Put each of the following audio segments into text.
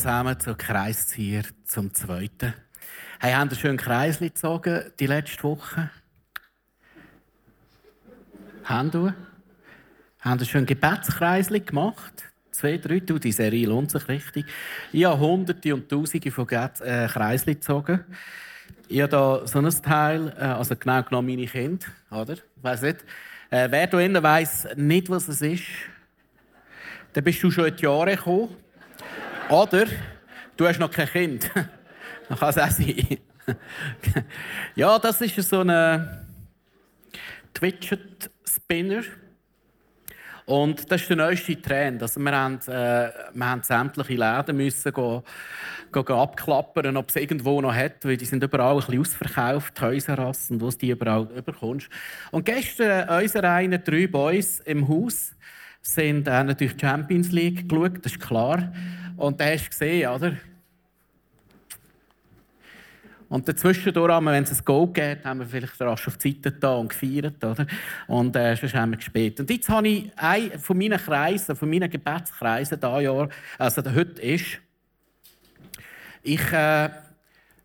Zusammen zur Kreiszieher zum Zweiten. Hey, haben ihr schön Kreisli gezogen die letzte Woche? Haben wir? Haben ihr schön Gebetskreisli gemacht? Zwei, drei, du, die Serie lohnt sich richtig. Ich habe hunderte und tausende von äh, Kreisli gezogen. Ich habe da so ein Teil, äh, also genau genommen meine Kinder, oder? Ich weiss nicht. Äh, wer da innen weiss nicht, was es ist, dann bist du schon in die Jahre gekommen. Oder du hast noch kein Kind. Dann kann es auch sein. ja, das ist so ein Twitchet Spinner. Und das ist der neueste Trend. Also wir, haben, äh, wir haben sämtliche Läden müssen go, go, go abklappern, ob es irgendwo noch hat, weil die sind überall ein bisschen ausverkauft, Häuserrassen, wo du die überall überkommst. Und gestern äh, unsere einen drei Boys im Haus sind äh, natürlich die Champions League geschaut, das ist klar. Und da hast du gesehen, oder? Und dazwischen, wenn es ein Go geht, haben wir vielleicht rasch auf die Seite da und gefeiert, oder? Und äh, sonst haben wir gespielt. Und jetzt habe ich einen von meinen Kreisen, von meinen Gebetskreisen dieses Jahr, also der heute ist, ich äh,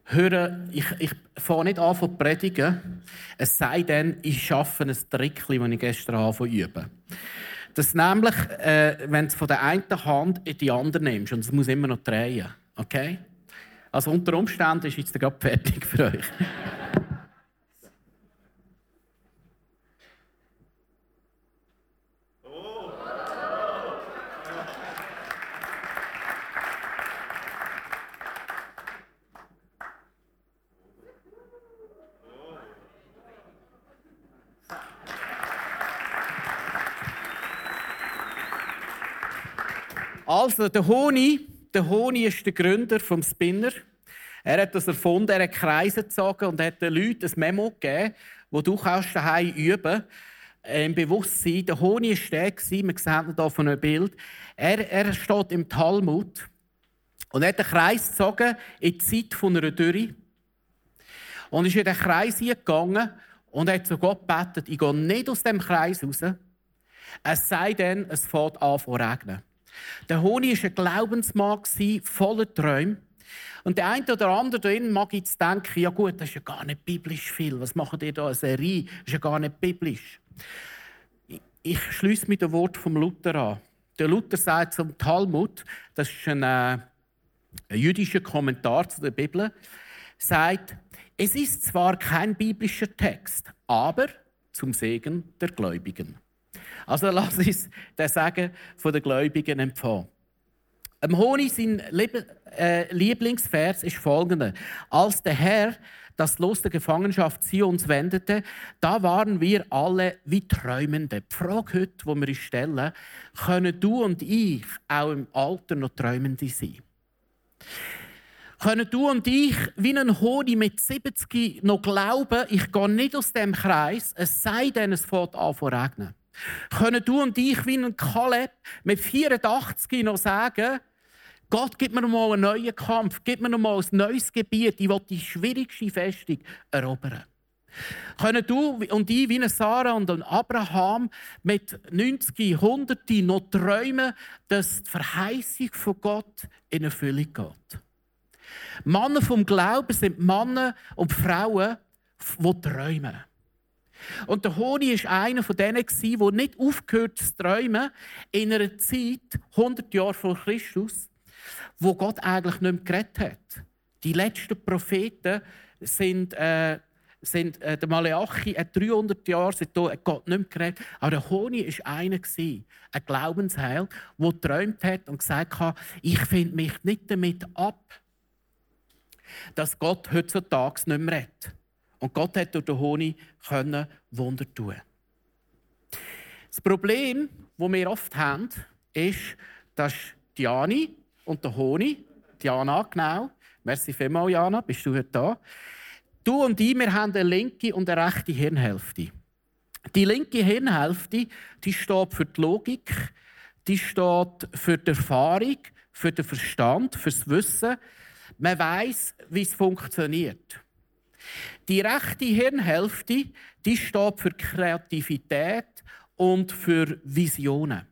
höre, ich, ich fange nicht an zu predigen, es sei denn, ich schaffe ein Trickchen, das ich gestern habe, üben. Das nämlich, äh, wenn du es von der einen Hand in die andere nimmst und es muss immer noch drehen. Okay? Also unter Umständen ist jetzt gerade fertig für euch. Also, der Honi, der Honi ist der Gründer vom Spinner. Er hat das erfunden, er hat Kreise gezogen und hat den Leuten ein Memo gegeben, wo du kannst daheim üben äh, im Bewusstsein. Der Honi war der, wir sehen hier von einem Bild. Er, er steht im Talmud und hat einen Kreis gezogen in die Zeit von einer Dürre. Und ist in den Kreis gegangen und hat zu Gott gebetet, ich gehe nicht aus dem Kreis raus, es sei denn, es fängt an zu regnen. Der Honi war ein Glaubensmann, voller Träume. Und der eine oder andere drin mag jetzt denken, ja gut, das ist ja gar nicht biblisch viel. Was machen die da, eine Serie? Das ist ja gar nicht biblisch. Ich schließe mit dem Wort vom Luther an. Der Luther sagt zum Talmud, das ist ein, äh, ein jüdischer Kommentar zu der Bibel, sagt, es ist zwar kein biblischer Text, aber zum Segen der Gläubigen. Also lass uns den Sagen von den Gläubigen empfangen. Am Honi sein äh, Lieblingsvers ist folgender: Als der Herr das Los der Gefangenschaft Zions wendete, da waren wir alle wie Träumende. Die Frage heute, die wir uns stellen, können du und ich auch im Alter noch Träumende sein? Können du und ich wie ein Honi mit 70 noch glauben, ich gehe nicht aus dem Kreis, es sei denn, es fängt an zu regnen? Können du und ich wie ein Kaleb mit 84 noch sagen, Gott, gib mir mal einen neuen Kampf, gib mir mal ein neues Gebiet, ich will die schwierigste Festung erobern. Können du und ich wie Sarah und Abraham mit 90, 100 noch träumen, dass die Verheißung von Gott in Erfüllung geht? Männer vom Glauben sind Männer und Frauen, die träumen. Und der Honi war einer von denen, der nicht aufgehört zu träumen in einer Zeit, 100 Jahre vor Christus, wo Gott eigentlich nicht mehr geredet hat. Die letzten Propheten sind, äh, sind, äh, der Maleachi hat 300 Jahre seitdem hat Gott nicht mehr geredet. Aber der Honi war einer, ein Glaubensheil, der geträumt hat und gesagt hat, ich finde mich nicht damit ab, dass Gott heutzutage nicht mehr redet. Und Gott hat durch den Honig Wunder tun. Das Problem, das wir oft haben, ist, dass Diani und der Honig, Diana genau, merci vielmals Jana, bist du heute da, Du und ich, wir haben eine linke und eine rechte Hirnhälfte. Die linke Hirnhälfte, die steht für die Logik, die steht für die Erfahrung, für den Verstand, fürs Wissen. Man weiß, wie es funktioniert. Die rechte Hirnhälfte, die steht für Kreativität und für Visionen.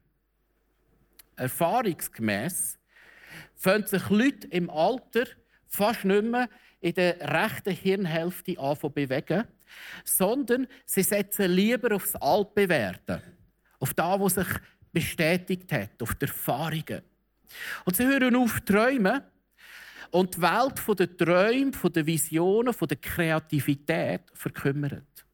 Erfahrungsgemäß finden sich Leute im Alter fast nicht mehr in der rechten Hirnhälfte anfangen bewegen, sondern sie setzen lieber aufs Altbewerten, auf das, was sich bestätigt hat, auf die Erfahrungen. Und sie hören auf zu träumen und die Welt der Träume, der Visionen, der Kreativität verkümmert.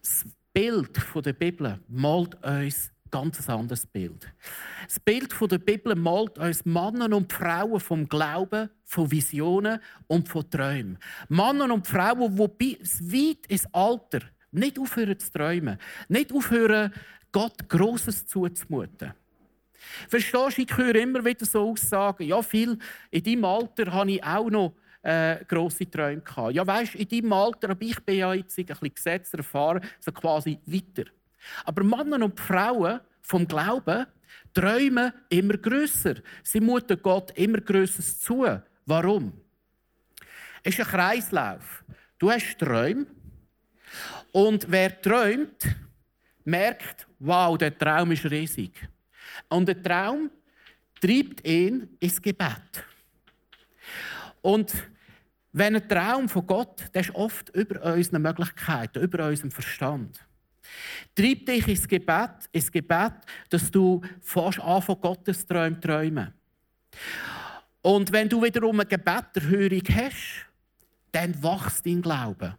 Das Bild der Bibel malt uns ganz anderes Bild. Das Bild der Bibel malt uns Männer und Frauen vom Glauben, von Visionen und von Träumen. Männer und Frauen, die weit ins Alter nicht aufhören zu träumen, nicht aufhören, Gott Großes zuzumuten. Verstehst du, ich höre immer wieder so Aussagen, ja, viel in deinem Alter habe ich auch noch äh, grosse Träume gehabt. Ja, weißt, in deinem Alter, aber ich bin ja jetzt ein bisschen gesetzter erfahren, so quasi weiter. Aber Männer und Frauen vom Glauben träumen immer größer. Sie muten Gott immer Größeres zu. Warum? Es ist ein Kreislauf. Du hast Träume. Und wer träumt, merkt, wow, der Traum ist riesig. Und der Traum treibt ihn ins Gebet. Und wenn ein Traum von Gott, der ist oft über unseren Möglichkeiten, über unserem Verstand. Treib dich ins Gebet, ins Gebet, dass du fast an von Gottes Träumen träumen. Und wenn du wiederum eine Gebetterhörung hast, dann wächst dein Glaube.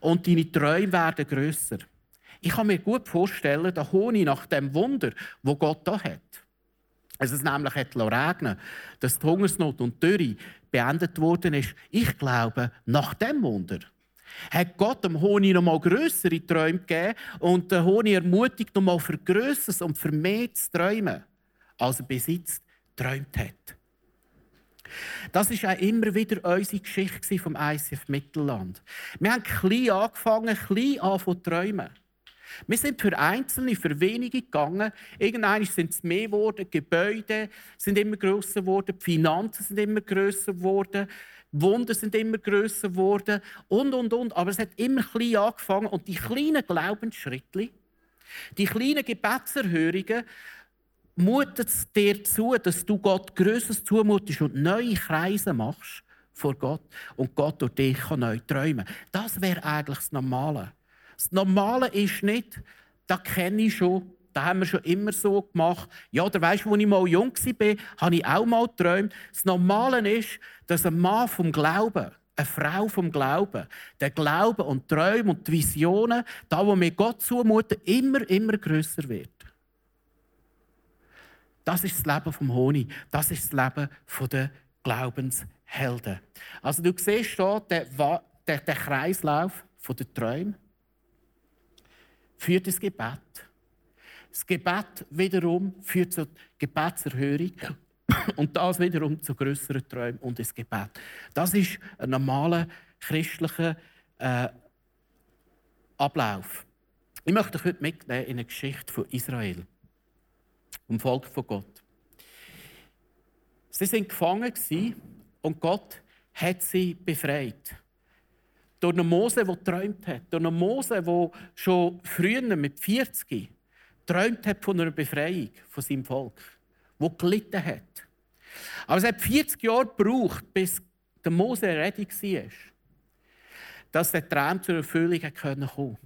Und deine Träume werden grösser. Ich kann mir gut vorstellen, der Honig nach dem Wunder, wo Gott da hat. Also es nämlich hat regnen dass die Hungersnot und die Dürre beendet worden ist. Ich glaube, nach dem Wunder hat Gott dem Honig noch mal grössere Träume gegeben und der Honig ermutigt, noch mal für Größeres und für mehr zu träumen, als er bis jetzt geträumt hat. Das ist auch immer wieder unsere Geschichte vom ICF Mittelland. Wir haben klein angefangen, klein an zu träumen. Wir sind für Einzelne, für wenige gegangen. Irgendwann sind es mehr geworden. Die Gebäude sind immer grösser geworden. Die Finanzen sind immer grösser geworden. Wunder sind immer grösser geworden und, und, und. Aber es hat immer klein angefangen und die kleinen Glaubensschritte, die kleinen Gebetserhörungen, mutet dir zu, dass du Gott Größeres zumutest und neue Kreise machst vor Gott und Gott durch dich kann neu träumen. Das wäre eigentlich das Normale. Das Normale ist nicht, das kenne ich schon, das haben wir schon immer so gemacht. Ja, oder weißt du, als ich mal jung war, habe ich auch mal geträumt. Das Normale ist, dass ein Mann vom Glauben, eine Frau vom Glauben, der Glaube und die Träume und die Visionen, da wo wir Gott zumuten, immer, immer größer wird. Das ist das Leben vom Honig. Das ist das Leben der Glaubenshelden. Also du siehst hier den, den Kreislauf der Träume. Führt das Gebet. Das Gebet wiederum führt zur Gebetserhörung und das wiederum zu größeren Träumen und das Gebet. Das ist ein normaler christlicher äh, Ablauf. Ich möchte euch heute mitnehmen in eine Geschichte von Israel vom Volk von Gott. Sie sind gefangen und Gott hat sie befreit. Durch einen Mose, der geträumt hat. Durch einen Mose, der schon früher mit 40 geträumt hat von einer Befreiung von seinem Volk. Der gelitten hat. Aber es hat 40 Jahre gebraucht, bis der Mose ready war, dass der Traum zur Erfüllung kommen konnte.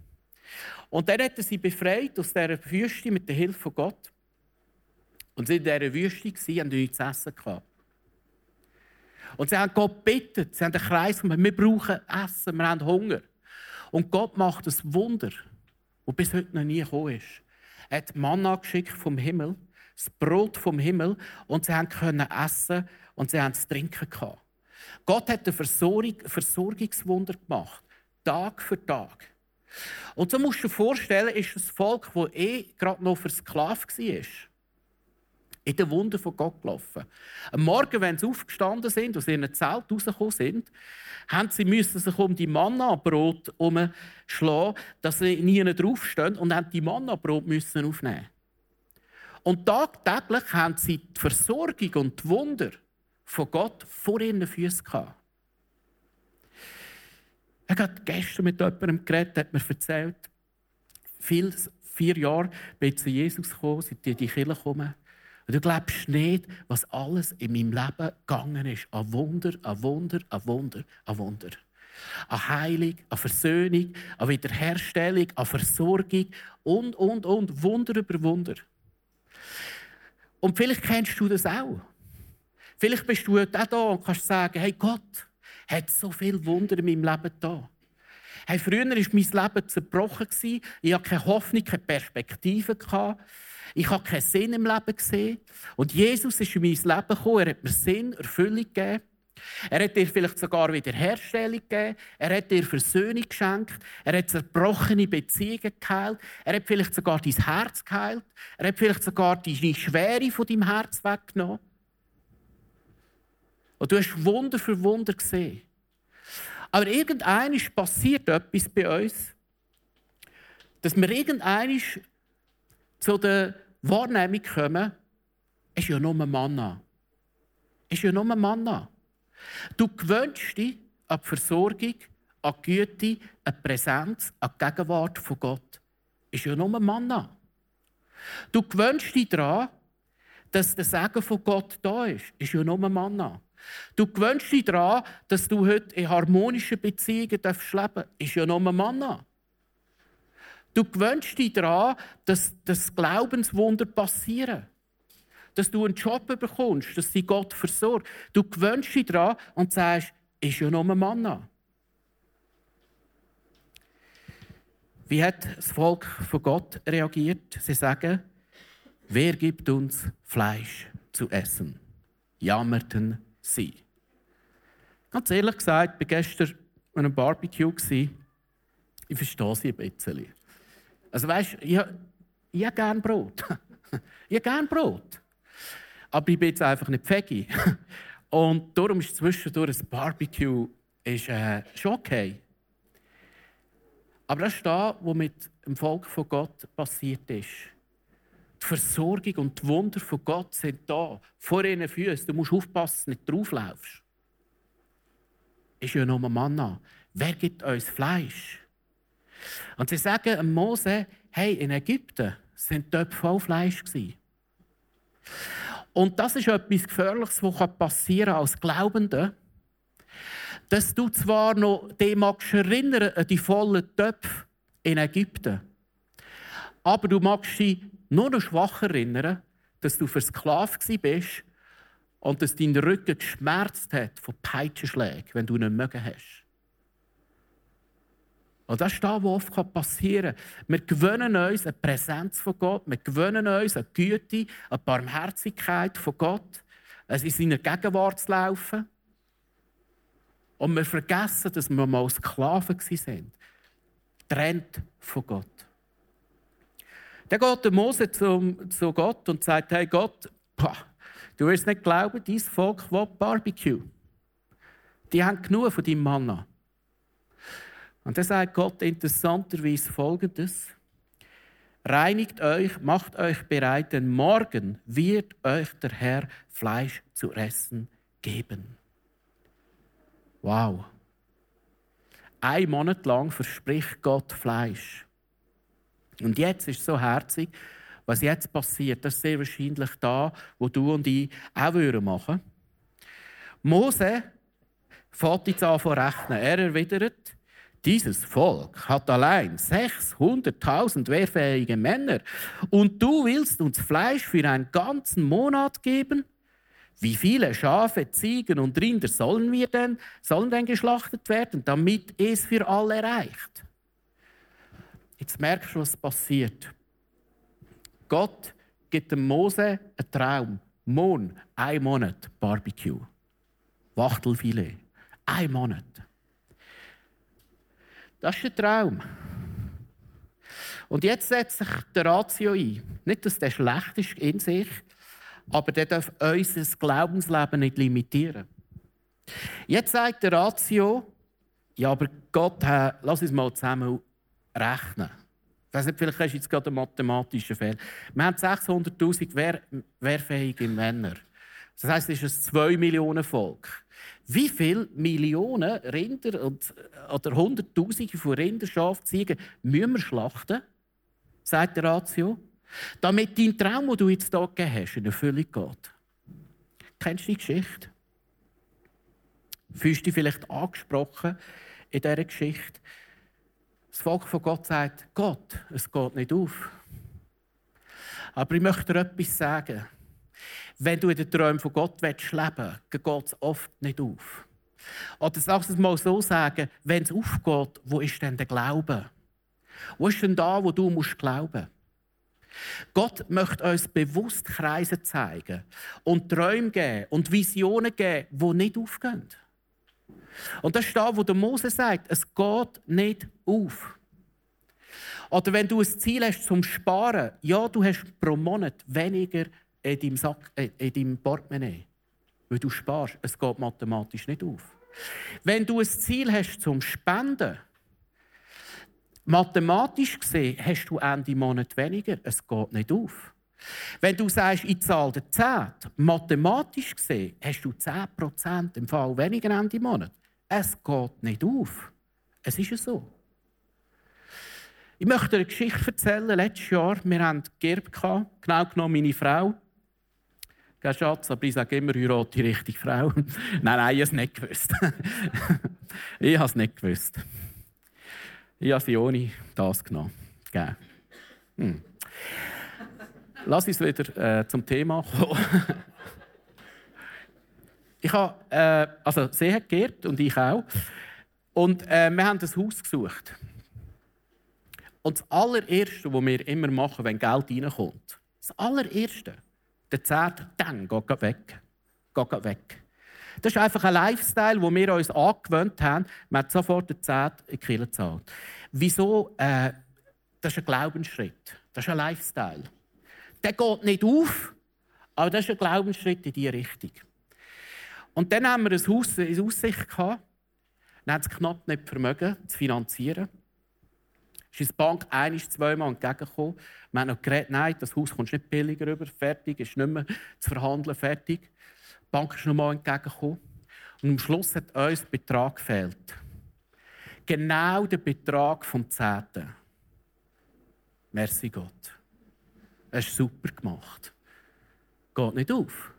Und dann hat er sie befreit aus dieser Wüste mit der Hilfe von Gott. Und sie in dieser Wüste und haben nichts zu essen gehabt. Und sie haben Gott gebeten, sie haben einen Kreis gemacht, wir brauchen Essen, wir haben Hunger. Und Gott macht ein Wunder, das bis heute noch nie gekommen ist. Er hat Manna geschickt vom Himmel, das Brot vom Himmel, und sie können essen und sie haben zu trinken gehabt. Gott hat ein Versorgung, Versorgungswunder gemacht, Tag für Tag. Und so musst du dir vorstellen, ist das Volk, das eh gerade noch versklavt war, in den Wunder von Gott gelaufen. Am Morgen, wenn sie aufgestanden sind, aus ihrem Zelt rausgekommen sind, haben sie müssen sich um die Manna-Brot umschlagen, dass sie nie draufstehen und haben die Manna-Brot müssen aufnehmen. Und tagtäglich haben sie die Versorgung und die Wunder von Gott vor ihren Füßen gehabt. Ich habe gestern mit jemandem geredet, hat mir erzählt, viel, vier Jahre bin ich zu Jesus gekommen, seit ich in die Kirche gekommen. Du glaubst nicht, was alles in meinem Leben gegangen ist. Ein Wunder, ein Wunder, ein Wunder, ein Wunder. An Heilung, an Versöhnung, an Wiederherstellung, an Versorgung und, und, und. Wunder über Wunder. Und vielleicht kennst du das auch. Vielleicht bist du heute auch da und kannst sagen, hey Gott, hat so viel Wunder in meinem Leben da. Hey, früher war mein Leben zerbrochen. Ich hatte keine Hoffnung, keine Perspektive. Ich habe keinen Sinn im Leben gesehen. Und Jesus ist in mein Leben gekommen. Er hat mir Sinn, Erfüllung gegeben. Er hat dir vielleicht sogar Wiederherstellung gegeben. Er hat dir Versöhnung geschenkt. Er hat zerbrochene Beziehungen geheilt. Er hat vielleicht sogar dein Herz geheilt. Er hat vielleicht sogar die Schwere von deinem Herz weggenommen. Und du hast Wunder für Wunder gesehen. Aber irgendein passiert etwas bei uns, dass wir irgendein zu der Wahrnehmung kommen, ist ja nur Manna. Ist ja nur Manna. Du gewöhnst dich an die Versorgung, an die Güte, an die Präsenz, an die Gegenwart von Gott. Ist ja nur ein Manna. Du gewöhnst dich daran, dass der Segen von Gott da ist. Ist ja nur ein Manna. Du gewöhnst dich daran, dass du heute in harmonischen Beziehungen leben darfst. Ist ja nur ein Manna. Du gewöhnst dich daran, dass das Glaubenswunder passieren. Dass du einen Job bekommst, dass sie Gott versorgt. Du gewöhnst dich daran und sagst, ist ja nur ein Manna. Wie hat das Volk von Gott reagiert? Sie sagen, wer gibt uns Fleisch zu essen? Jammerten sie. Ganz ehrlich gesagt, ich war gestern an einem Barbecue. Ich verstehe sie ein bisschen. Also weißt, ich, ich habe gerne Brot. ich habe gerne Brot. Aber ich bin jetzt einfach nicht Pfegi. Und darum ist zwischendurch ein Barbecue ist, äh, schon okay. Aber das ist das, was mit dem Volk von Gott passiert ist. Die Versorgung und die Wunder von Gott sind da, vor ihren Füßen. Du musst aufpassen, dass du nicht drauflaufst. Ist ja nur Manna. Wer gibt uns Fleisch? Und sie sagen Mose, hey, in Ägypten sind dort voll Fleisch gewesen. Und das ist etwas Gefährliches, was passieren als Glaubender. Dass du zwar noch dich magst erinnern an die vollen Töpfe in Ägypten, aber du magst dich nur noch schwach erinnern, dass du versklavt bist und dass dein Rücken geschmerzt hat von Peitschenschlägen, wenn du nicht mögen hast. Und das ist das, was oft passieren kann. Wir gewöhnen uns eine Präsenz von Gott, wir gewöhnen uns eine Güte, eine Barmherzigkeit von Gott, es in seiner Gegenwart zu laufen. Und wir vergessen, dass wir mal Sklaven waren, getrennt von Gott. Dann geht der Mose zum, zu Gott und sagt: Hey Gott, boah, du wirst nicht glauben, dein Volk will Barbecue. Die haben genug von deinem Manna. Und dann sagt Gott interessanterweise Folgendes. Reinigt euch, macht euch bereit, denn morgen wird euch der Herr Fleisch zu essen geben. Wow. Ein Monat lang verspricht Gott Fleisch. Und jetzt ist es so herzig, was jetzt passiert. Das ist sehr wahrscheinlich da, wo du und ich auch machen würden. Mose fährt jetzt an zu rechnen. Er erwidert, dieses Volk hat allein 600.000 wehrfähige Männer und du willst uns Fleisch für einen ganzen Monat geben? Wie viele Schafe, Ziegen und Rinder sollen wir denn, sollen denn geschlachtet werden, damit es für alle reicht? Jetzt merkst du, was passiert. Gott gibt dem Mose einen Traum. Mohn, ein Monat Barbecue. Wachtelfilet. Ein Monat. Das ist der Traum. Und jetzt setzt sich der Ratio ein. Nicht, dass der schlecht ist in sich, aber der darf unser Glaubensleben nicht limitieren. Jetzt sagt der Ratio, ja, aber Gott, äh, lass uns mal zusammen rechnen. Ich weiß nicht, vielleicht hast du jetzt gerade einen mathematischen Fehler. Wir haben 600'000 wehr, wehrfähige Männer. Das heisst, es ist ein 2 Millionen Volk. Wie viele Millionen Rinder und, oder Hunderttausende von Rinder, Schafen, Ziegen müssen wir schlachten? Sagt der Ratio. Damit dein Traum, den du jetzt hier gegeben hast, in Erfüllung geht. Kennst du die Geschichte? Fühlst du dich vielleicht angesprochen in dieser Geschichte? Das Volk von Gott sagt, Gott, es geht nicht auf. Aber ich möchte dir etwas sagen. Wenn du in den Träumen von Gott leben willst, geht es oft nicht auf. Oder sag es mal so sagen, wenn es aufgeht, wo ist denn der Glaube? Wo ist denn da, wo du musst glauben? Gott möchte uns bewusst Kreise zeigen und Träume geben und Visionen geben, die nicht aufgehen. Und das ist da, wo der Mose sagt, es geht nicht auf. Oder wenn du ein Ziel hast zum Sparen, ja, du hast pro Monat weniger in deinem, Sack, äh, in deinem Portemonnaie, weil du sparst. Es geht mathematisch nicht auf. Wenn du ein Ziel hast zum Spenden, mathematisch gesehen hast du Ende Monat weniger. Es geht nicht auf. Wenn du sagst, ich zahle den 10, mathematisch gesehen hast du 10% im Fall weniger Ende Monat. Es geht nicht auf. Es ist so. Ich möchte eine Geschichte erzählen. Letztes Jahr, wir hatten Gerb, genau genommen meine Frau. Gell, Schatz, aber ich sage immer, heirate die richtige Frau. nein, nein, ich habe es nicht gewusst. ich habe es nicht gewusst. Ich habe sie ohne das genommen. Gell. Hm. Lass uns wieder äh, zum Thema kommen. Ich habe, äh, also sie hat geerbt und ich auch. Und äh, wir haben das Haus gesucht. Und das allererste, was wir immer machen, wenn Geld reinkommt, das allererste, der Zert, dann geht weg. Geht weg. Das ist einfach ein Lifestyle, wo wir uns angewöhnt haben. Man hat sofort den Zert in die Kirche gezahlt. Wieso? Äh, das ist ein Glaubensschritt. Das ist ein Lifestyle. Der geht nicht auf, aber das ist ein Glaubensschritt in diese Richtung. Und dann haben wir ein Haus in Aussicht gehabt. Dann hat es knapp nicht vermögen, zu finanzieren. Ist uns die Bank ein, zweimal entgegengekommen. Wir haben noch geredet, nein, das Haus kommt nicht billiger rüber, fertig, ist nicht mehr zu verhandeln, fertig. Die Bank ist noch mal entgegengekommen. Und am Schluss hat uns der Betrag gefehlt. Genau der Betrag vom Zehnten. Merci Gott. Es ist super gemacht. Geht nicht auf.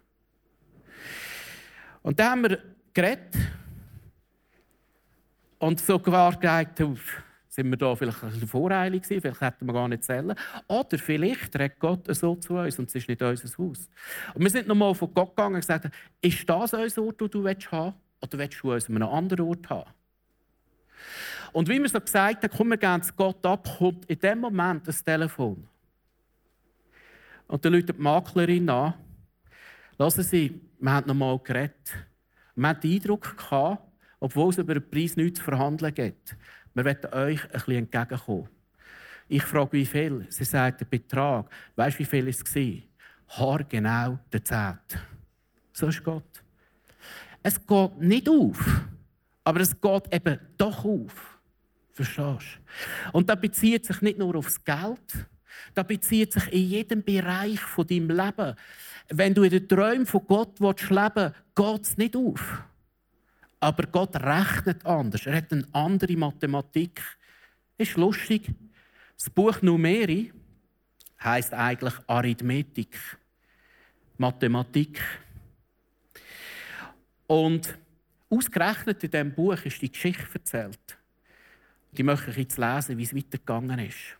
Und dann haben wir geredet und sogar gesagt, sind wir da vielleicht ein bisschen voreilig gewesen, vielleicht hätten wir gar nicht zählen. Oder vielleicht redet Gott so zu uns und es ist nicht unser Haus. Und wir sind nochmal von Gott gegangen und gesagt, ist das unser Ort, den du haben willst, oder willst du uns an einem anderen Ort haben? Und wie wir so gesagt haben, komm, wir gehen zu Gott ab, kommt in dem Moment das Telefon. Und dann läutet die Maklerin an. Lassen Sie, wir haben noch mal geredet. Wir hatten den Eindruck, gehabt, obwohl es über den Preis nichts zu verhandeln gibt, wir wollen euch ein bisschen entgegenkommen. Ich frage, wie viel? Sie sagt, der Betrag. Weißt du, wie viel es war? Haar genau der Zehnt. So ist Gott. Es geht nicht auf, aber es geht eben doch auf. Verstehst du? Und das bezieht sich nicht nur aufs Geld, das bezieht sich in jedem Bereich von deinem Leben. Wenn du in den Träumen von Gott leben willst, geht es nicht auf. Aber Gott rechnet anders. Er hat eine andere Mathematik. Ist lustig. Das Buch Numeri heißt eigentlich Arithmetik, Mathematik. Und ausgerechnet in diesem Buch ist die Geschichte erzählt. Die möchte ich jetzt lesen, wie es weitergegangen ist.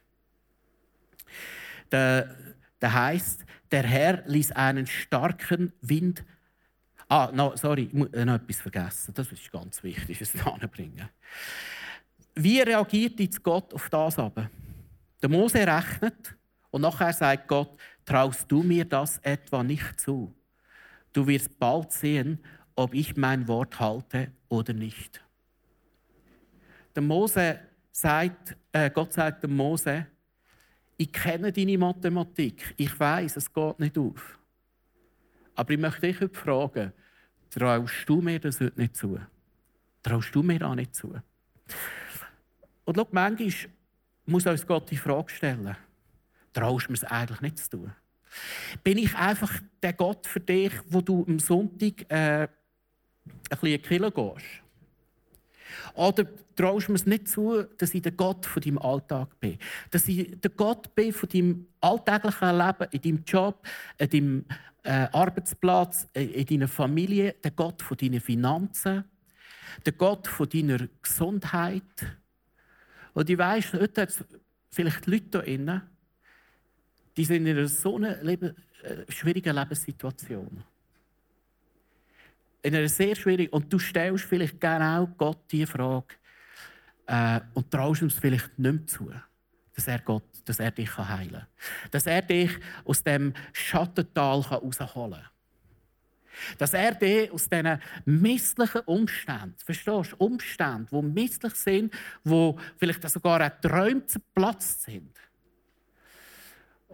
Der heißt, der Herr ließ einen starken Wind Ah, no, sorry, ich habe noch etwas vergessen. Das ist ganz wichtig, es anbringen. Wie reagiert jetzt Gott auf das aber? Der Mose rechnet und nachher sagt Gott, traust du mir das etwa nicht zu? Du wirst bald sehen, ob ich mein Wort halte oder nicht. Der Mose sagt, äh, Gott sagt dem Mose, ich kenne deine Mathematik, ich weiß, es geht nicht auf. Aber ich möchte dich heute fragen, traust du mir das heute nicht zu? Traust du mir auch nicht zu? Und schau, manchmal muss uns Gott die Frage stellen, traust du mir es eigentlich nicht zu tun? Bin ich einfach der Gott für dich, wo du am Sonntag äh, ein bisschen Kilo gehst? Oder traust du mir nicht zu, dass ich der Gott von deinem Alltag bin? Dass ich der Gott bin von deinem alltäglichen Leben, in deinem Job, in deinem äh, Arbeitsplatz, in deiner Familie, der Gott von deinen Finanzen, der Gott von deiner Gesundheit. Und ich weiss, heute hat es vielleicht Leute hier drin, die sind in einer so einer äh, schwierigen Lebenssituation. In einer sehr schwierigen. Und du stellst vielleicht genau Gott diese Frage äh, und traust ihm vielleicht nicht mehr zu, dass er, Gott, dass er dich heilen kann. Dass er dich aus dem Schattental herausholen kann. Dass er dich aus diesen misslichen Umständen, verstehst du, Umständen, die misslich sind, die vielleicht sogar auch Träume zerplatzt sind,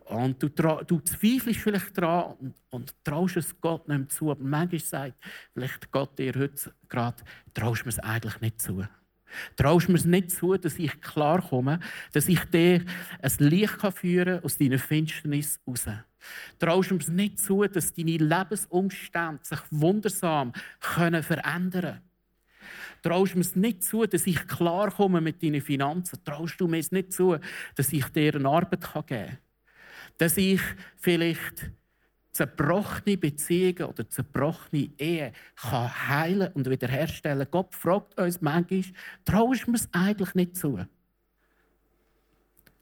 und du, du zweifelst vielleicht daran und, und traust es Gott nicht zu. Aber manchmal sagt vielleicht Gott dir heute gerade, traust mir es eigentlich nicht zu. Traust mir es nicht zu, dass ich klarkomme, dass ich dir ein Licht führen kann aus deiner Finsternis raus. Traust mir es nicht zu, dass deine Lebensumstände sich wundersam können verändern können. Traust mir es nicht zu, dass ich klarkomme mit deinen Finanzen. Traust du mir es nicht zu, dass ich dir eine Arbeit geben kann dass ich vielleicht zerbrochene Beziehungen oder zerbrochene Ehe kann heilen und wiederherstellen. Gott fragt uns manchmal, traust du mir es eigentlich nicht zu?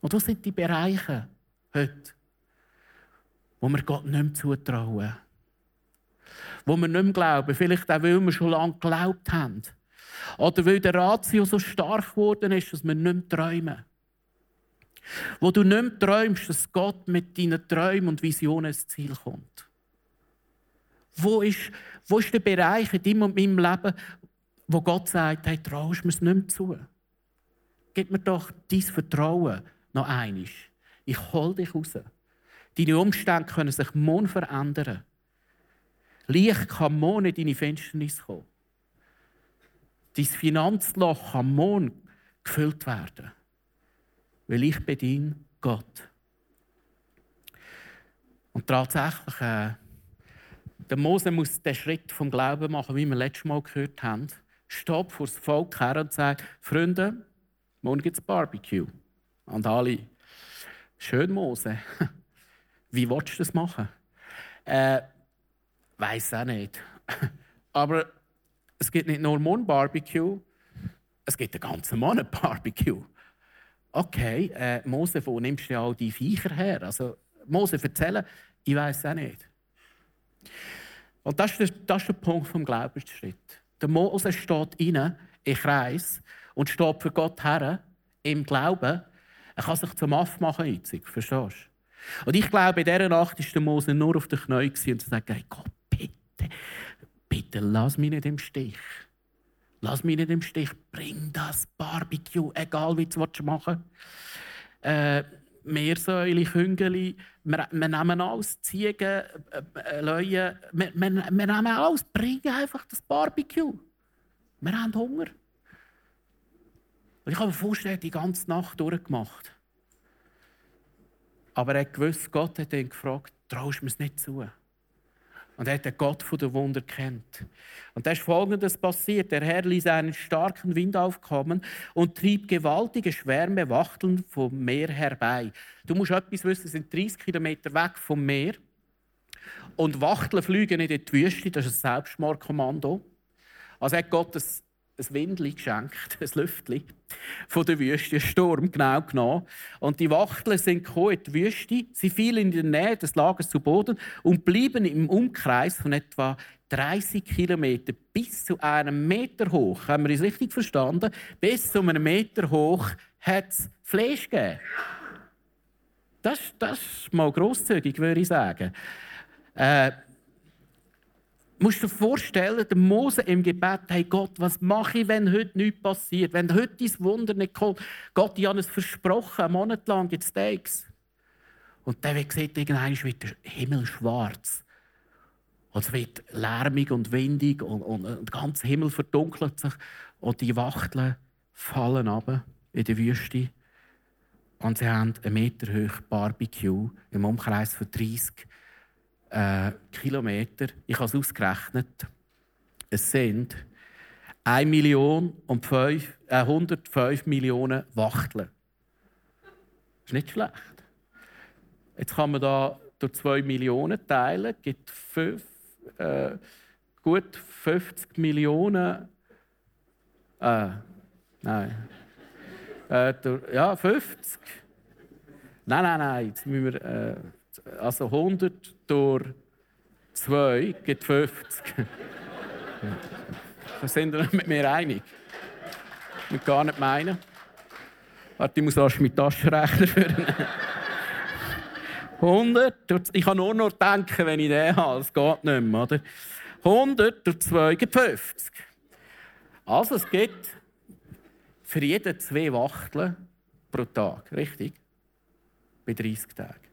Und das sind die Bereiche heute, wo wir Gott nicht mehr zutrauen. Wo wir nicht mehr glauben, vielleicht auch, weil wir schon lange geglaubt haben. Oder weil der Ratio so stark geworden ist, dass wir nicht mehr träumen. Wo du nicht mehr träumst, dass Gott mit deinen Träumen und Visionen ins Ziel kommt. Wo ist, wo ist der Bereich in deinem und meinem Leben, wo Gott sagt, hey, traust mir es nicht mehr zu? Gib mir doch dein Vertrauen noch einiges. Ich hol dich raus. Deine Umstände können sich morgen verändern. Licht kann morgen in deine Finsternis kommen. Dein Finanzloch kann morgen gefüllt werden weil ich dein Gott. Und tatsächlich, äh, der Mose muss den Schritt vom Glauben machen, wie wir letztes Mal gehört haben. Stopp vor das Volk her und sagt: Freunde, morgen gibt es Barbecue. Und alle, schön Mose, wie willst du das machen? Äh, Weiß auch nicht. Aber es gibt nicht nur morgen Barbecue, es gibt den ganzen Monat Barbecue okay, äh, Mose, wo nimmst du all die Viecher her? Also, Mose erzählen, ich weiß auch nicht. Und das ist, der, das ist der Punkt vom Glaubensschritt. Der Mose steht rein, in Kreis, und steht für Gott her, im Glauben. Er kann sich zum Aff machen, einzig, verstehst du? Und ich glaube, in dieser Nacht war der Mose nur auf den Knien und sagte, hey, Gott, bitte, bitte lass mich nicht im Stich. Lass mich nicht im Stich. Bring das Barbecue, egal wie du es machen willst. Äh, Meersäule, Küngeli, wir, wir nehmen alles, Ziegen, äh, äh, wir, wir, wir nehmen alles. Bring einfach das Barbecue. Wir haben Hunger. Und ich habe mir vorstellen, die ganze Nacht durchgemacht. Aber er gewusst, Gott hat ihn gefragt, traust du mir es nicht zu? Und er hat den Gott der Wunder kennt. Und da ist Folgendes passiert. Der Herr ließ einen starken Wind aufkommen und trieb gewaltige Schwärme Wachteln vom Meer herbei. Du musst etwas wissen, sie sind 30 Kilometer weg vom Meer. Und Wachteln fliegen in die Wüste, das ist ein Selbstmordkommando. Also hat Gott ein ein Windli geschenkt, ein Lüftli, von der Wüste, Sturm, genau genommen. Und die Wachteln sind gekommen in die Wüste, sie fielen in der Nähe des Lagers zu Boden und blieben im Umkreis von etwa 30 Kilometer bis zu einem Meter hoch. Haben wir es richtig verstanden? Bis zu einem Meter hoch hat es Fleisch gegeben. Das, das ist mal grosszügig, würde ich sagen. Äh, musst dir vorstellen, der Mose im Gebet, hey Gott, was mache ich, wenn heute nichts passiert? Wenn heute dein Wunder nicht kommt? Gott, ich habe es versprochen, einen Monat lang gibt es Steaks. Und dann sieht irgendwann wird der Himmel schwarz. Und es wird lärmig und windig und, und, und, der ganze Himmel verdunkelt sich und die Wachteln fallen ab in die Wüste. Und sie haben einen Meter hoch Barbecue im Umkreis von 30 äh, Kilometer. Ich habe es ausgerechnet. Es sind 1 Million und 5, äh, 105 Millionen Wachteln. Das ist nicht schlecht. Jetzt kann man da durch 2 Millionen teilen, gibt 5, äh, gut 50 Millionen. Äh, nein. Äh, durch, ja, 50. Nein, nein, nein. Jetzt müssen wir. Also 100 durch 2 gibt 50. da sind wir mit mir einig. Ich gar nicht meinen. Warte, ich muss erst mit Taschenrechner führen. 100, ich kann nur noch denken, wenn ich den habe. Es geht nicht mehr, oder? 100 durch 2 gibt 50. Also es gibt für jeden zwei Wachteln pro Tag, richtig? Bei 30 Tagen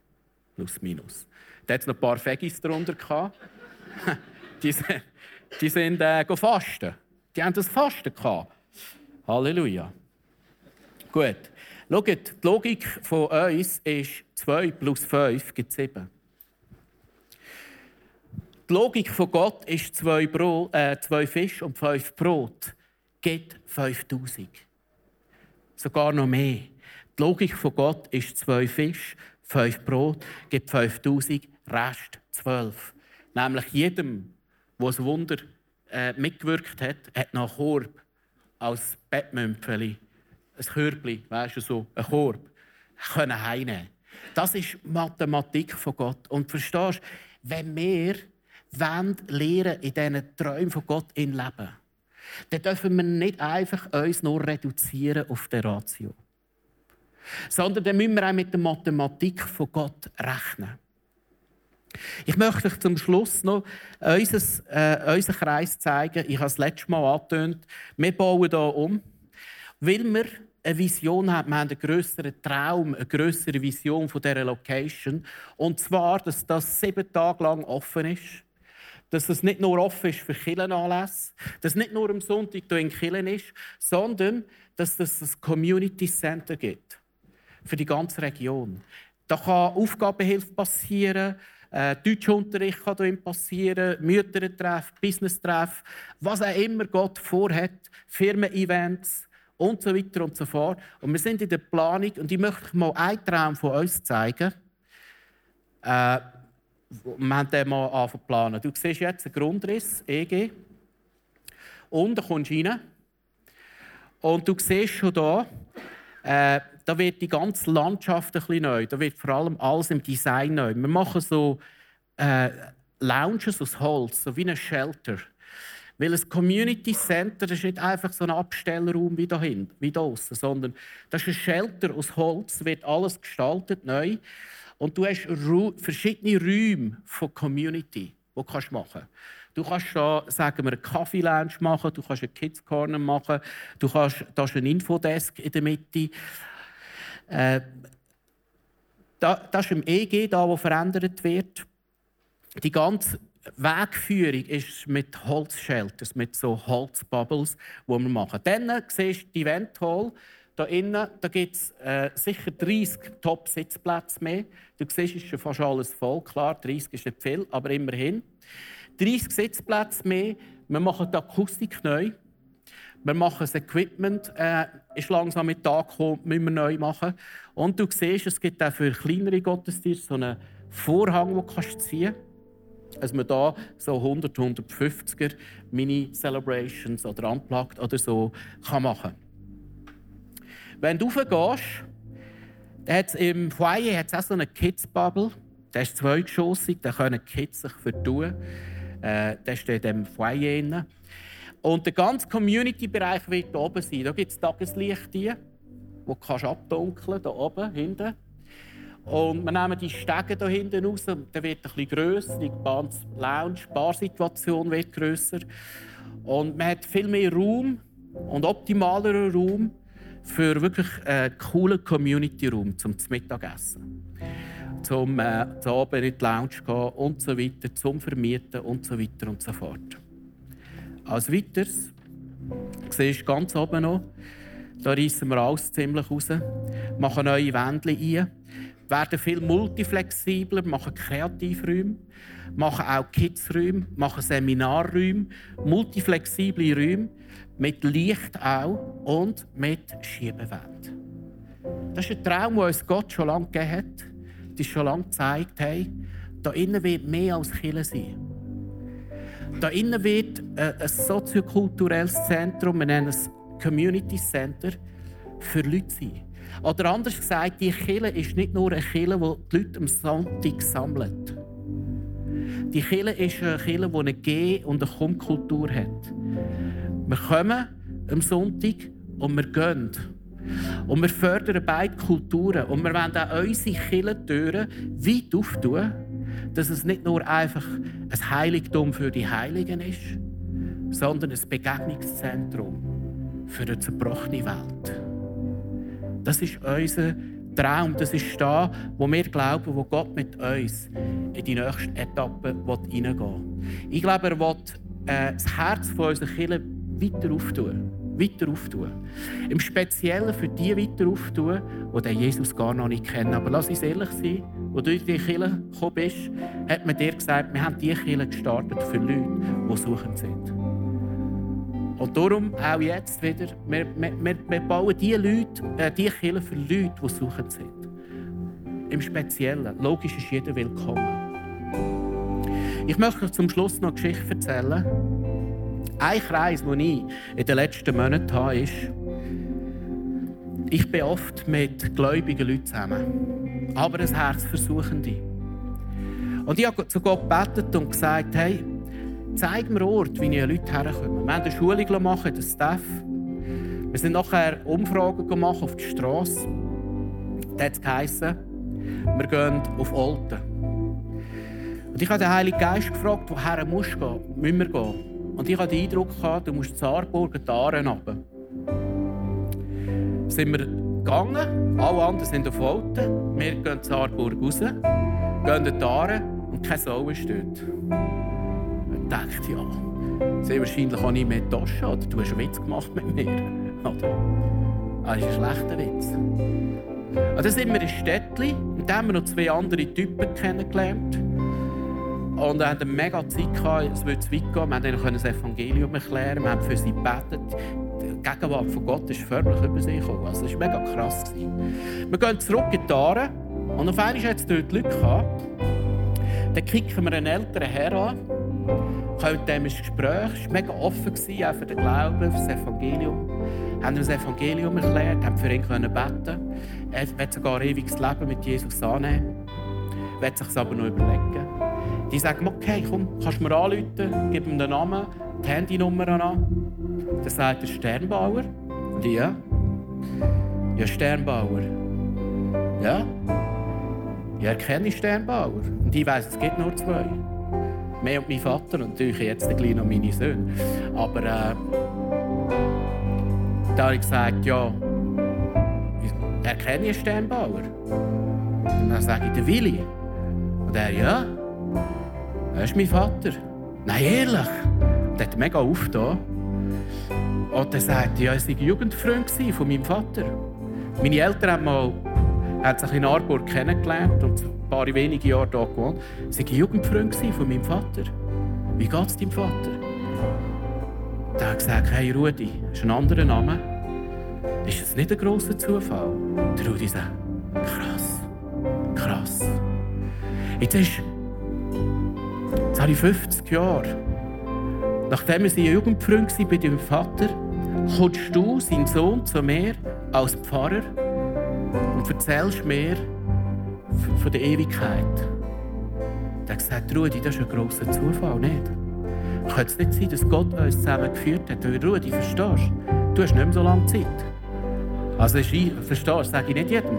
plus minus. Da hat es noch ein paar Fegis darunter. die, die sind äh, fasten. Die haben das Fasten gehabt. Halleluja. Gut. Schaut, die Logik von uns ist 2 plus 5 gibt 7. Die Logik von Gott ist 2 äh, Fisch und 5 Brot gibt 5000. Sogar noch mehr. Die Logik von Gott ist 2 Fisch fünf Brot, gibt 5000, Rest 12. Nämlich jedem, der das Wunder äh, mitgewirkt hat, hat nach Korb als Bettmümpfeli, ein Körbli, weißt du, so, ein Korb, können heimnehmen. Das ist Mathematik von Gott. Und verstehst wenn wir lernen, in diesen Träumen von Gott in leben, dann dürfen wir nicht einfach uns nur reduzieren auf die Ratio sondern dann müssen wir auch mit der Mathematik von Gott rechnen. Ich möchte euch zum Schluss noch unser, äh, unseren Kreis zeigen. Ich habe es letztes Mal angetönt. Wir bauen hier um, weil wir eine Vision haben. Wir haben einen grösseren Traum, eine grössere Vision von dieser Location. Und zwar, dass das sieben Tage lang offen ist. Dass es nicht nur offen ist für Killenanlässe, dass es nicht nur am Sonntag hier in Killen ist, sondern dass es ein Community Center gibt für die ganze Region. Da kann Aufgabenhilfe passieren, äh, Deutschunterricht kann darin passieren, Müttertreff, Business-Treff, was auch immer Gott vorhat, Firmen-Events und so weiter und so fort. Und wir sind in der Planung und ich möchte mal einen Traum von uns zeigen. Äh, wir haben den mal angefangen planen. Du siehst jetzt einen Grundriss, EG. Und da kommst du rein. Und du siehst schon hier, äh, da wird die ganze Landschaft ein bisschen neu. Da wird vor allem alles im Design neu. Wir machen so äh, Lounges aus Holz, so wie ein Shelter. Weil ein Community Center ist nicht einfach so ein Abstellraum wie da hinten, wie da außen, sondern das ist ein Shelter aus Holz, wird alles gestaltet neu. Und du hast verschiedene Räume von Community, die du machen kannst. Du kannst da, sagen wir, Kaffee-Lounge machen, du kannst einen Kids Corner machen, du kannst, da ist ein Infodesk in der Mitte. Äh, da, das ist im EG, da, wo verändert wird. Die ganze Wegführung ist mit Holzshelters, mit so Holzbubbles, die wir machen. Dann siehst du die Event Hall. Da innen da gibt es äh, sicher 30 Top-Sitzplätze mehr. Du siehst, es ist schon fast alles voll. Klar, 30 ist nicht viel, aber immerhin. 30 Sitzplätze mehr. Wir machen die Akustik neu. Wir machen das Equipment, äh, ist langsam mit Tag gekommen, müssen wir neu machen. Und du siehst, es gibt auch für kleinere Gottesdienste so einen Vorhang, den du ziehen kannst. dass man da so 100, 150er Mini-Celebrations oder Unplugged oder so kann machen kann. Wenn du raufgehst, hat's im Foyer hat es auch so eine Kids-Bubble. Der ist zweigeschossig, da können Kids sich vertun. Äh, der steht im Foyer drin. Und der ganze Community-Bereich wird hier oben sein. Da gibt es Tageslicht, die du abdunkeln kannst, hier oben, hinten. Und wir nehmen die Stege hier hinten raus, dann wird ein bisschen grösser, die Lounge, die Barsituation wird grösser. Und man hat viel mehr Raum und optimaleren Raum für wirklich einen coolen Community-Raum zum Mittagessen. Zum äh, zu Abend in die Lounge gehen und so weiter, zum Vermieten und so weiter und so fort. Als weiteres, siehst du ganz oben noch, da reissen wir alles ziemlich raus, machen neue Wände ein werden viel multiflexibler, machen Kreativräume, machen auch Kidsräume, machen Seminarräume, multiflexible Räume mit Licht auch und mit Schiebewänden. Das ist ein Traum, den uns Gott schon lange gegeben hat. Ist schon lange gezeigt, hey, da innen wird mehr als Kirche sein. Da innen wird äh, ein soziokulturelles Zentrum, wir nennen es Community Center, für Leute sein. Oder anders gesagt, die Kirche ist nicht nur eine Kirche, die die Leute am Sonntag sammelt. Die Kirche ist eine Kirche, die eine Geh- und eine Kommkultur hat. Wir kommen am Sonntag und wir gehen. Und wir fördern beide Kulturen. Und wir wollen auch unsere Kirchentüren weit auftun, dass es nicht nur einfach ein Heiligtum für die Heiligen ist, sondern ein Begegnungszentrum für eine zerbrochene Welt. Das ist unser Traum. Das ist da, wo wir glauben, wo Gott mit uns in die nächste Etappe hineingehen will. Ich glaube, er will äh, das Herz von unserer Kirche weiter auftun. Weiter auftun. Im Speziellen für die weiter auftun, die Jesus gar noch nicht kennen. Aber lass uns ehrlich sein, wo du in die Kirche gekommen bist, hat man dir gesagt, wir haben diese Kirche gestartet für Leute, die suchend sind. Und darum auch jetzt wieder, wir, wir, wir bauen diese Leute, äh, die Kirche für Leute, die suchend sind. Im Speziellen. Logisch ist jeder willkommen. Ich möchte zum Schluss noch eine Geschichte erzählen. Ein Kreis, den ich in den letzten Monaten habe, ist, ich bin oft mit gläubigen Leuten zusammen, aber ein Herz für Suchende. Und ich habe zu Gott gebetet und gesagt, hey, zeig mir Ort, wie ich Leute herkommen. Wir haben eine Schulung machen, den Staff. Wir sind nachher Umfragen gemacht auf die Straße. Da hat es geheissen, wir gehen auf Olten. Und ich habe den Heiligen Geist gefragt, woher musst du gehen, müssen wir gehen. Und ich hatte den Eindruck, du musst Saarburg die Aare runter. Sind wir gegangen, alle anderen sind auf Olten. Wir gehen Saarburg raus, gehen die Aare und keine Sau ist dort gedacht, ja, sehr wahrscheinlich habe ich mehr die Tasche oder du hast einen Witz gemacht mit mir. Oder? Ah, das ist ein schlechter Witz. Und ah, dann sind wir in Städtli und da haben wir noch zwei andere Typen kennengelernt. Und wir hatten mega Zeit, gehabt, es würde weit gehen. Wir konnten das Evangelium erklären, wir haben für sie gebetet. Die Gegenwart von Gott ist förmlich über sie gekommen. Also, das war mega krass. Wir gehen zurück in die Aare und auf einmal hat es dort Leute gehabt. Dann kicken wir einen älteren Herr an kommen mit dem ins Gespräch. Es war mega offen auch für den Glauben, für das Evangelium. Wir Haben ihm das Evangelium erklärt, haben für ihn beten. Er wird sogar ewiges Leben mit Jesus annehmen. Er wird sich aber noch überlegen. Die sagen, okay, komm, kannst du mir anrufen, gib ihm den Namen, die Handynummer an. Dann sagt der Sternbauer. Ja. Ja, Sternbauer. Ja. Ja, ich Sternbauer. Und ich weiss, es gibt nur zwei. Mehr und mein Vater und natürlich jetzt gleich noch meine Söhne. Aber äh, da habe ich gesagt, ja, erkenne ich Sternbauer? Und dann sage ich, der Willi. Und er, ja, er ist mein Vater. Nein, ehrlich? Und er hat mega aufgetan. Und er sagt, ja, er war Jugendfreund von meinem Vater. Meine Eltern haben, mal, haben sich in Arburg kennengelernt und paar wenige Jahre hier gewohnt. Sie war Jugendfreund von meinem Vater. Wie geht es deinem Vater? Der hat gesagt, hey Rudi, das ist ein anderer Name. Ist das nicht ein grosser Zufall? Der Rudi sagt, krass, krass. Jetzt, ist, jetzt habe ich 50 Jahre. Nachdem ich Jugendfreund war bei deinem Vater, kommst du, sein Sohn, zu mir als Pfarrer und erzählst mir von der Ewigkeit. Hat gesagt, Rudi, das ist ein grosser Zufall, nicht? Könnte es nicht sein, dass Gott uns zusammengeführt hat? Weil, Rudi, verstehst du? Du hast nicht mehr so lange Zeit. Also, verstehst du, sage ich nicht jedem.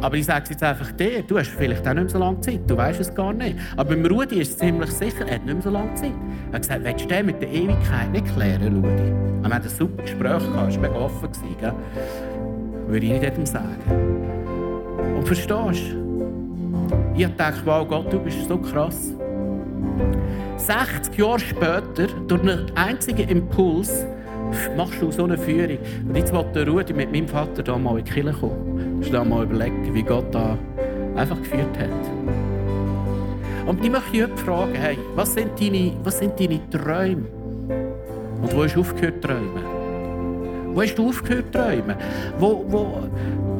Aber ich sage es jetzt einfach dir, du hast vielleicht auch nicht mehr so lange Zeit, du weißt es gar nicht. Aber beim Rudi ist es ziemlich sicher, er hat nicht mehr so lange Zeit. Er hat gesagt, willst du den mit der Ewigkeit nicht klären, Rudi? Wir hatten ein super Gespräch, gehabt, es war mega offen. Gell? Würde ich nicht sagen. Und verstehst du? Ich dachte, wow, Gott, du bist so krass. 60 Jahre später, durch einen einzigen Impuls, machst du so eine Führung. Und jetzt wollte Rudi mit meinem Vater da mal in die Kirche kommen. Ich da mal überlegen, wie Gott da einfach geführt hat. Und ich möchte heute fragen, hey, was sind deine, was sind deine Träume? Und wo hast du aufgehört zu träumen? Wo hast du aufgehört zu träumen? Wo, wo,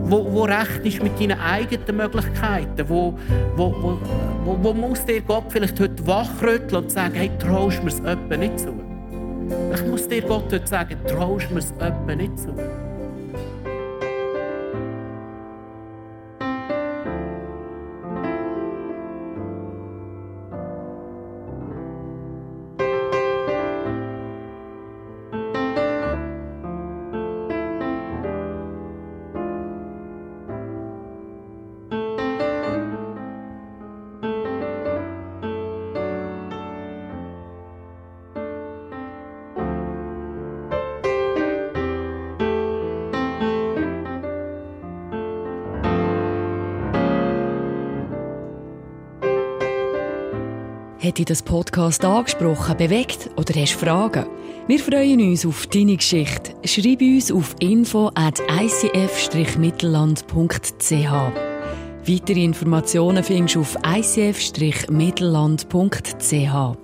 wo, wo recht ist mit deinen eigenen Möglichkeiten? Wo, wo, wo, wo, wo muss dir Gott vielleicht heute wachrütteln und sagen, hey, traust du mir es nicht zu? Ich muss dir Gott heute sagen, traust du mir es nicht zu? Hat dich das Podcast angesprochen, bewegt oder hast Fragen? Wir freuen uns auf deine Geschichte. Schreib uns auf info at icf-mittelland.ch. Weitere Informationen findest du auf icf-mittelland.ch.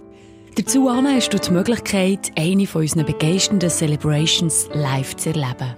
Dazu hast du die Möglichkeit, eine von unseren begeisternden Celebrations live zu erleben.